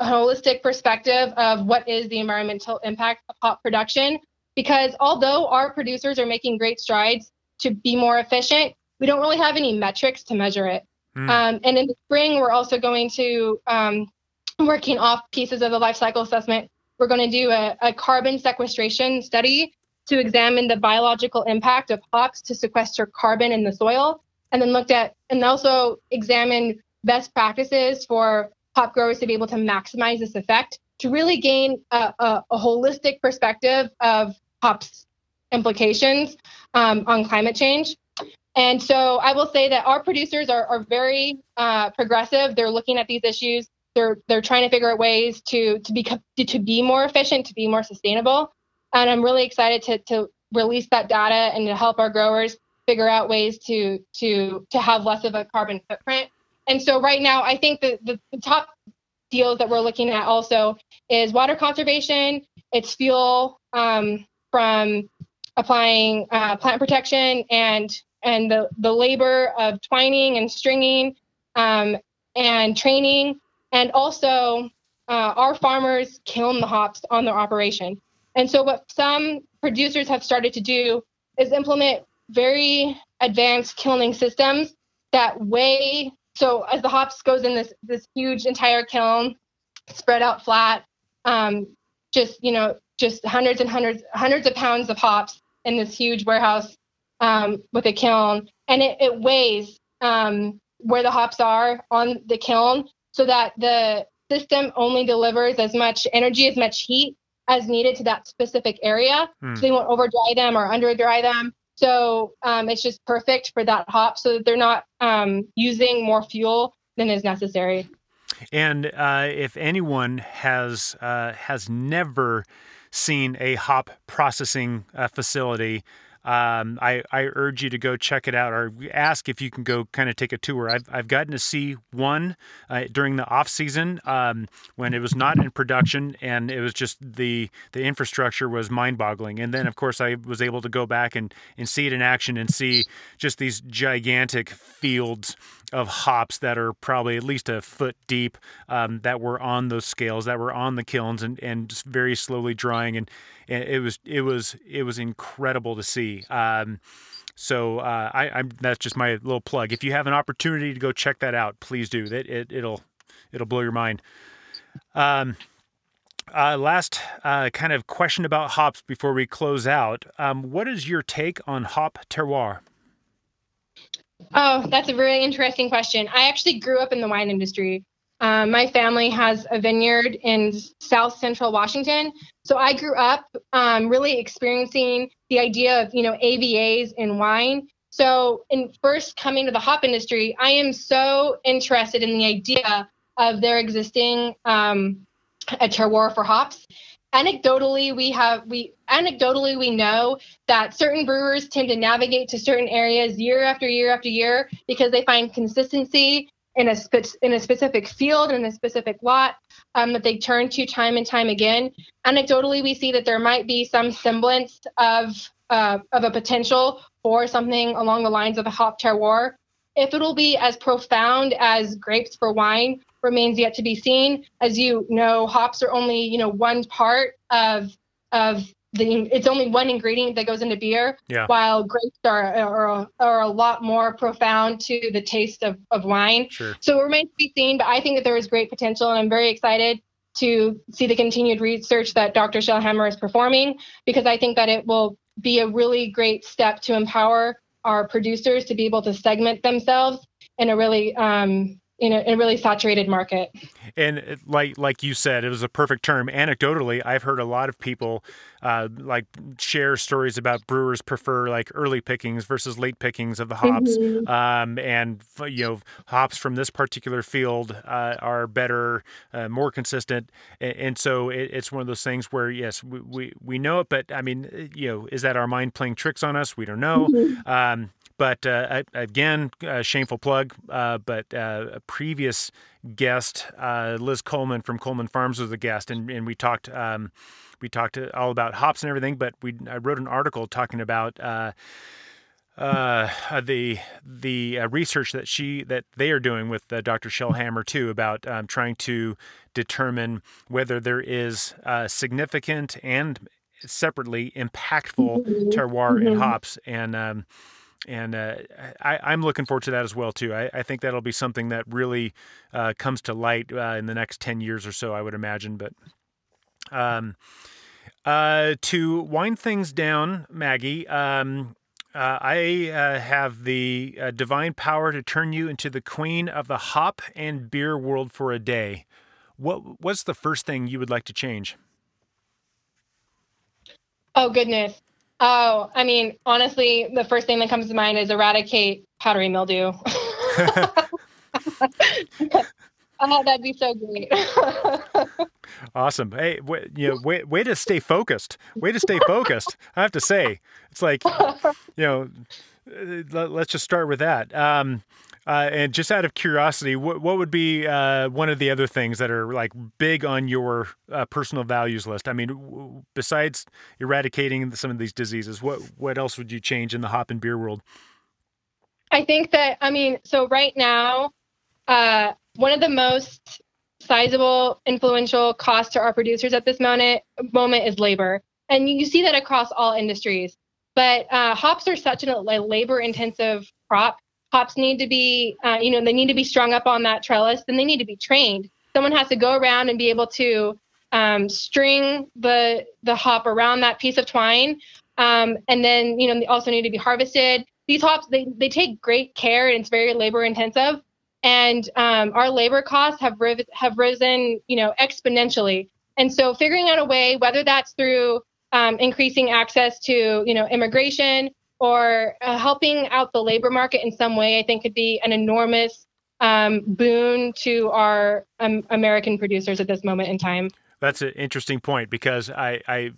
a holistic perspective of what is the environmental impact of hop production because although our producers are making great strides to be more efficient we don't really have any metrics to measure it mm. um, and in the spring we're also going to um, working off pieces of the life cycle assessment we're going to do a, a carbon sequestration study to examine the biological impact of hops to sequester carbon in the soil, and then looked at and also examine best practices for hop growers to be able to maximize this effect to really gain a, a, a holistic perspective of hops implications um, on climate change. And so I will say that our producers are, are very uh, progressive. They're looking at these issues they're they're trying to figure out ways to to be to be more efficient, to be more sustainable. And I'm really excited to to release that data and to help our growers figure out ways to to to have less of a carbon footprint. And so right now, I think the, the, the top deals that we're looking at also is water conservation. It's fuel um, from applying uh, plant protection and and the, the labor of twining and stringing um, and training and also, uh, our farmers kiln the hops on their operation. And so, what some producers have started to do is implement very advanced kilning systems that weigh. So, as the hops goes in this this huge entire kiln, spread out flat, um, just you know, just hundreds and hundreds hundreds of pounds of hops in this huge warehouse um, with a kiln, and it, it weighs um, where the hops are on the kiln so that the system only delivers as much energy, as much heat as needed to that specific area. Mm. So they won't over dry them or under dry them. So um, it's just perfect for that hop so that they're not um, using more fuel than is necessary. And uh, if anyone has uh, has never seen a hop processing uh, facility, um, I, I urge you to go check it out or ask if you can go kind of take a tour. I've, I've gotten to see one uh, during the off season um, when it was not in production and it was just the the infrastructure was mind boggling. And then of course I was able to go back and, and see it in action and see just these gigantic fields of hops that are probably at least a foot deep um, that were on those scales that were on the kilns and, and just very slowly drying. And, and it was it was it was incredible to see. Um, so uh, I, am that's just my little plug. If you have an opportunity to go check that out please do. That it, it'll it'll blow your mind. Um, uh, last uh, kind of question about hops before we close out. Um, what is your take on hop terroir? Oh, that's a really interesting question. I actually grew up in the wine industry. Um, my family has a vineyard in South Central Washington, so I grew up um, really experiencing the idea of you know AVAs in wine. So, in first coming to the hop industry, I am so interested in the idea of there existing um, a terroir for hops. anecdotally we have we anecdotally we know that certain brewers tend to navigate to certain areas year after year after year because they find consistency in a spe- in a specific field in a specific lot um, that they turn to time and time again. Anecdotally, we see that there might be some semblance of uh, of a potential for something along the lines of a hop terroir. If it'll be as profound as grapes for wine remains yet to be seen. As you know, hops are only you know one part of of the it's only one ingredient that goes into beer, yeah. while grapes are, are are a lot more profound to the taste of, of wine. Sure. So it remains to be seen, but I think that there is great potential, and I'm very excited to see the continued research that Dr. Shellhammer is performing because I think that it will be a really great step to empower our producers to be able to segment themselves in a really um, in a, in a, really saturated market. And like like you said, it was a perfect term. Anecdotally, I've heard a lot of people uh, like share stories about brewers prefer like early pickings versus late pickings of the hops, mm-hmm. um, and you know hops from this particular field uh, are better, uh, more consistent, and, and so it, it's one of those things where yes, we, we, we know it, but I mean, you know, is that our mind playing tricks on us? We don't know. Mm-hmm. Um, but uh, again, uh, shameful plug. Uh, but uh, a previous guest, uh, Liz Coleman from Coleman Farms, was a guest, and, and we talked. Um, we talked all about hops and everything. But we I wrote an article talking about. Uh, the the research that she that they are doing with Dr. Shellhammer too about um, trying to determine whether there is significant and separately impactful mm-hmm. terroir mm-hmm. in hops and um, and uh, I, am looking forward to that as well too. I, I think that'll be something that really uh, comes to light uh, in the next ten years or so, I would imagine. But um, uh, to wind things down, Maggie, um, uh, I uh, have the divine power to turn you into the queen of the hop and beer world for a day. What what's the first thing you would like to change? Oh goodness. Oh, I mean, honestly, the first thing that comes to mind is eradicate powdery mildew. [laughs] oh, that'd be so great. awesome. Hey, w- you know, way, way to stay focused. Way to stay focused. I have to say, it's like, you know, let's just start with that. Um, uh, and just out of curiosity, what what would be uh, one of the other things that are like big on your uh, personal values list? I mean, w- besides eradicating some of these diseases, what what else would you change in the hop and beer world? I think that I mean, so right now, uh, one of the most sizable, influential costs to our producers at this moment moment is labor, and you see that across all industries. But uh, hops are such a labor intensive crop hops need to be, uh, you know, they need to be strung up on that trellis, then they need to be trained. Someone has to go around and be able to um, string the the hop around that piece of twine, um, and then you know they also need to be harvested. These hops they they take great care and it's very labor intensive, and um, our labor costs have riv- have risen you know exponentially. And so figuring out a way, whether that's through um, increasing access to you know immigration or uh, helping out the labor market in some way, I think could be an enormous um, boon to our um, American producers at this moment in time. That's an interesting point because I, I,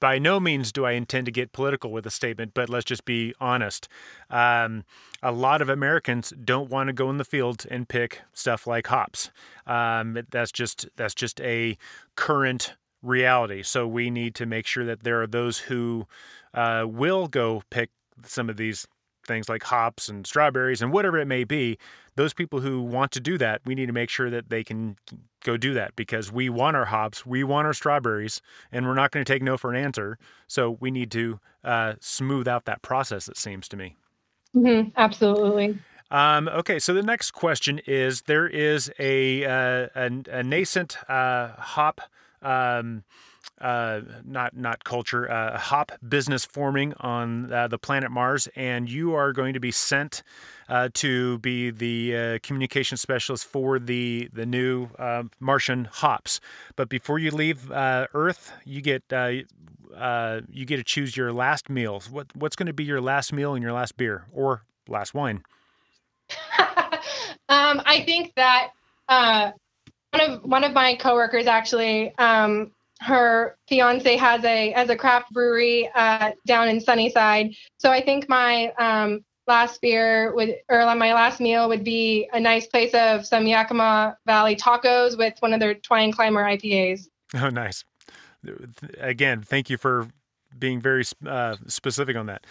by no means do I intend to get political with a statement, but let's just be honest. Um, a lot of Americans don't want to go in the fields and pick stuff like hops. Um, that's just that's just a current reality. So we need to make sure that there are those who uh, will go pick some of these things like hops and strawberries and whatever it may be, those people who want to do that, we need to make sure that they can go do that because we want our hops, we want our strawberries, and we're not going to take no for an answer. So we need to uh, smooth out that process, it seems to me. Mm-hmm, absolutely. Um, okay, so the next question is there is a, uh, a, a, nascent uh, hop. Um, uh, not not culture, uh, hop business forming on uh, the planet Mars, and you are going to be sent uh, to be the uh, communication specialist for the the new uh, Martian hops. But before you leave Earth, you get you get to choose your last meal. What what's going to be your last meal and your last beer or last wine? [laughs] um, I think that one of one of my coworkers actually um, her fiance has a has a craft brewery uh, down in Sunnyside. So I think my um, last beer would or my last meal would be a nice place of some Yakima Valley tacos with one of their Twine Climber IPAs. Oh, nice. Again, thank you for being very uh, specific on that.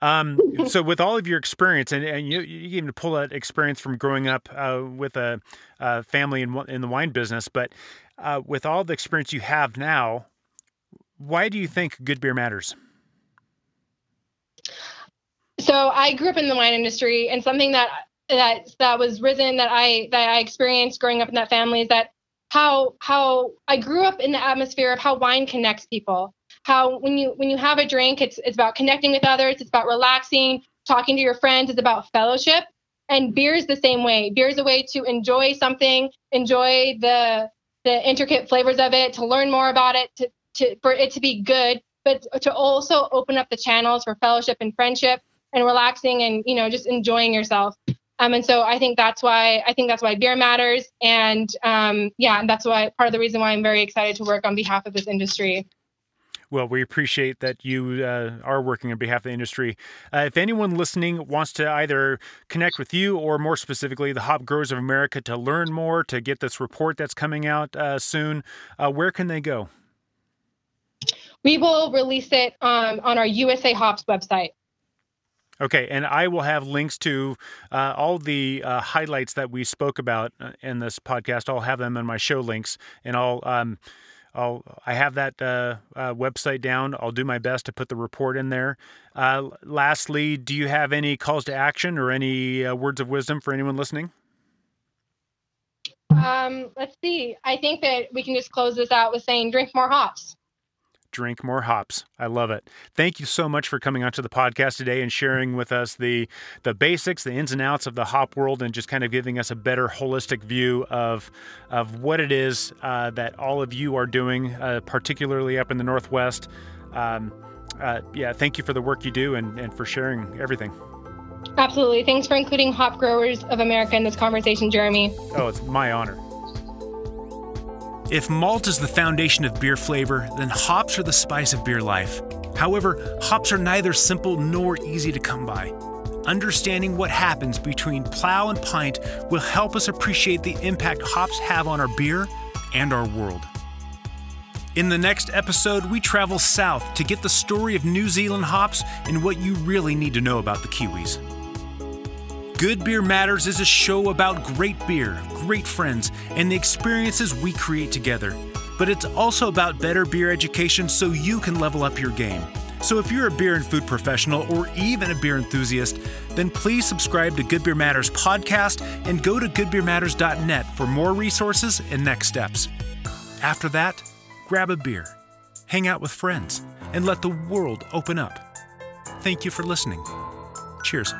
Um, so, with all of your experience, and, and you, you even pull that experience from growing up uh, with a, a, family in, in the wine business, but uh, with all the experience you have now, why do you think good beer matters? So, I grew up in the wine industry, and something that that that was risen that I that I experienced growing up in that family is that how how I grew up in the atmosphere of how wine connects people how when you when you have a drink it's it's about connecting with others it's about relaxing talking to your friends it's about fellowship. And beer is the same way. Beer is a way to enjoy something enjoy the the intricate flavors of it to learn more about it to, to for it to be good but to also open up the channels for fellowship and friendship and relaxing and you know just enjoying yourself. Um, and so I think that's why I think that's why beer matters, and um, yeah, and that's why part of the reason why I'm very excited to work on behalf of this industry. Well, we appreciate that you uh, are working on behalf of the industry. Uh, if anyone listening wants to either connect with you or more specifically the Hop Growers of America to learn more, to get this report that's coming out uh, soon, uh, where can they go? We will release it um, on our USA Hops website. Okay, and I will have links to uh, all the uh, highlights that we spoke about uh, in this podcast. I'll have them in my show links, and I'll um, I'll I have that uh, uh, website down. I'll do my best to put the report in there. Uh, lastly, do you have any calls to action or any uh, words of wisdom for anyone listening? Um, let's see. I think that we can just close this out with saying, drink more hops drink more hops. I love it. Thank you so much for coming onto the podcast today and sharing with us the the basics, the ins and outs of the hop world, and just kind of giving us a better holistic view of of what it is uh, that all of you are doing, uh, particularly up in the Northwest. Um, uh, yeah, thank you for the work you do and, and for sharing everything. Absolutely. Thanks for including Hop Growers of America in this conversation, Jeremy. Oh, it's my honor. If malt is the foundation of beer flavor, then hops are the spice of beer life. However, hops are neither simple nor easy to come by. Understanding what happens between plow and pint will help us appreciate the impact hops have on our beer and our world. In the next episode, we travel south to get the story of New Zealand hops and what you really need to know about the Kiwis. Good Beer Matters is a show about great beer, great friends, and the experiences we create together. But it's also about better beer education so you can level up your game. So if you're a beer and food professional or even a beer enthusiast, then please subscribe to Good Beer Matters podcast and go to goodbeermatters.net for more resources and next steps. After that, grab a beer, hang out with friends, and let the world open up. Thank you for listening. Cheers.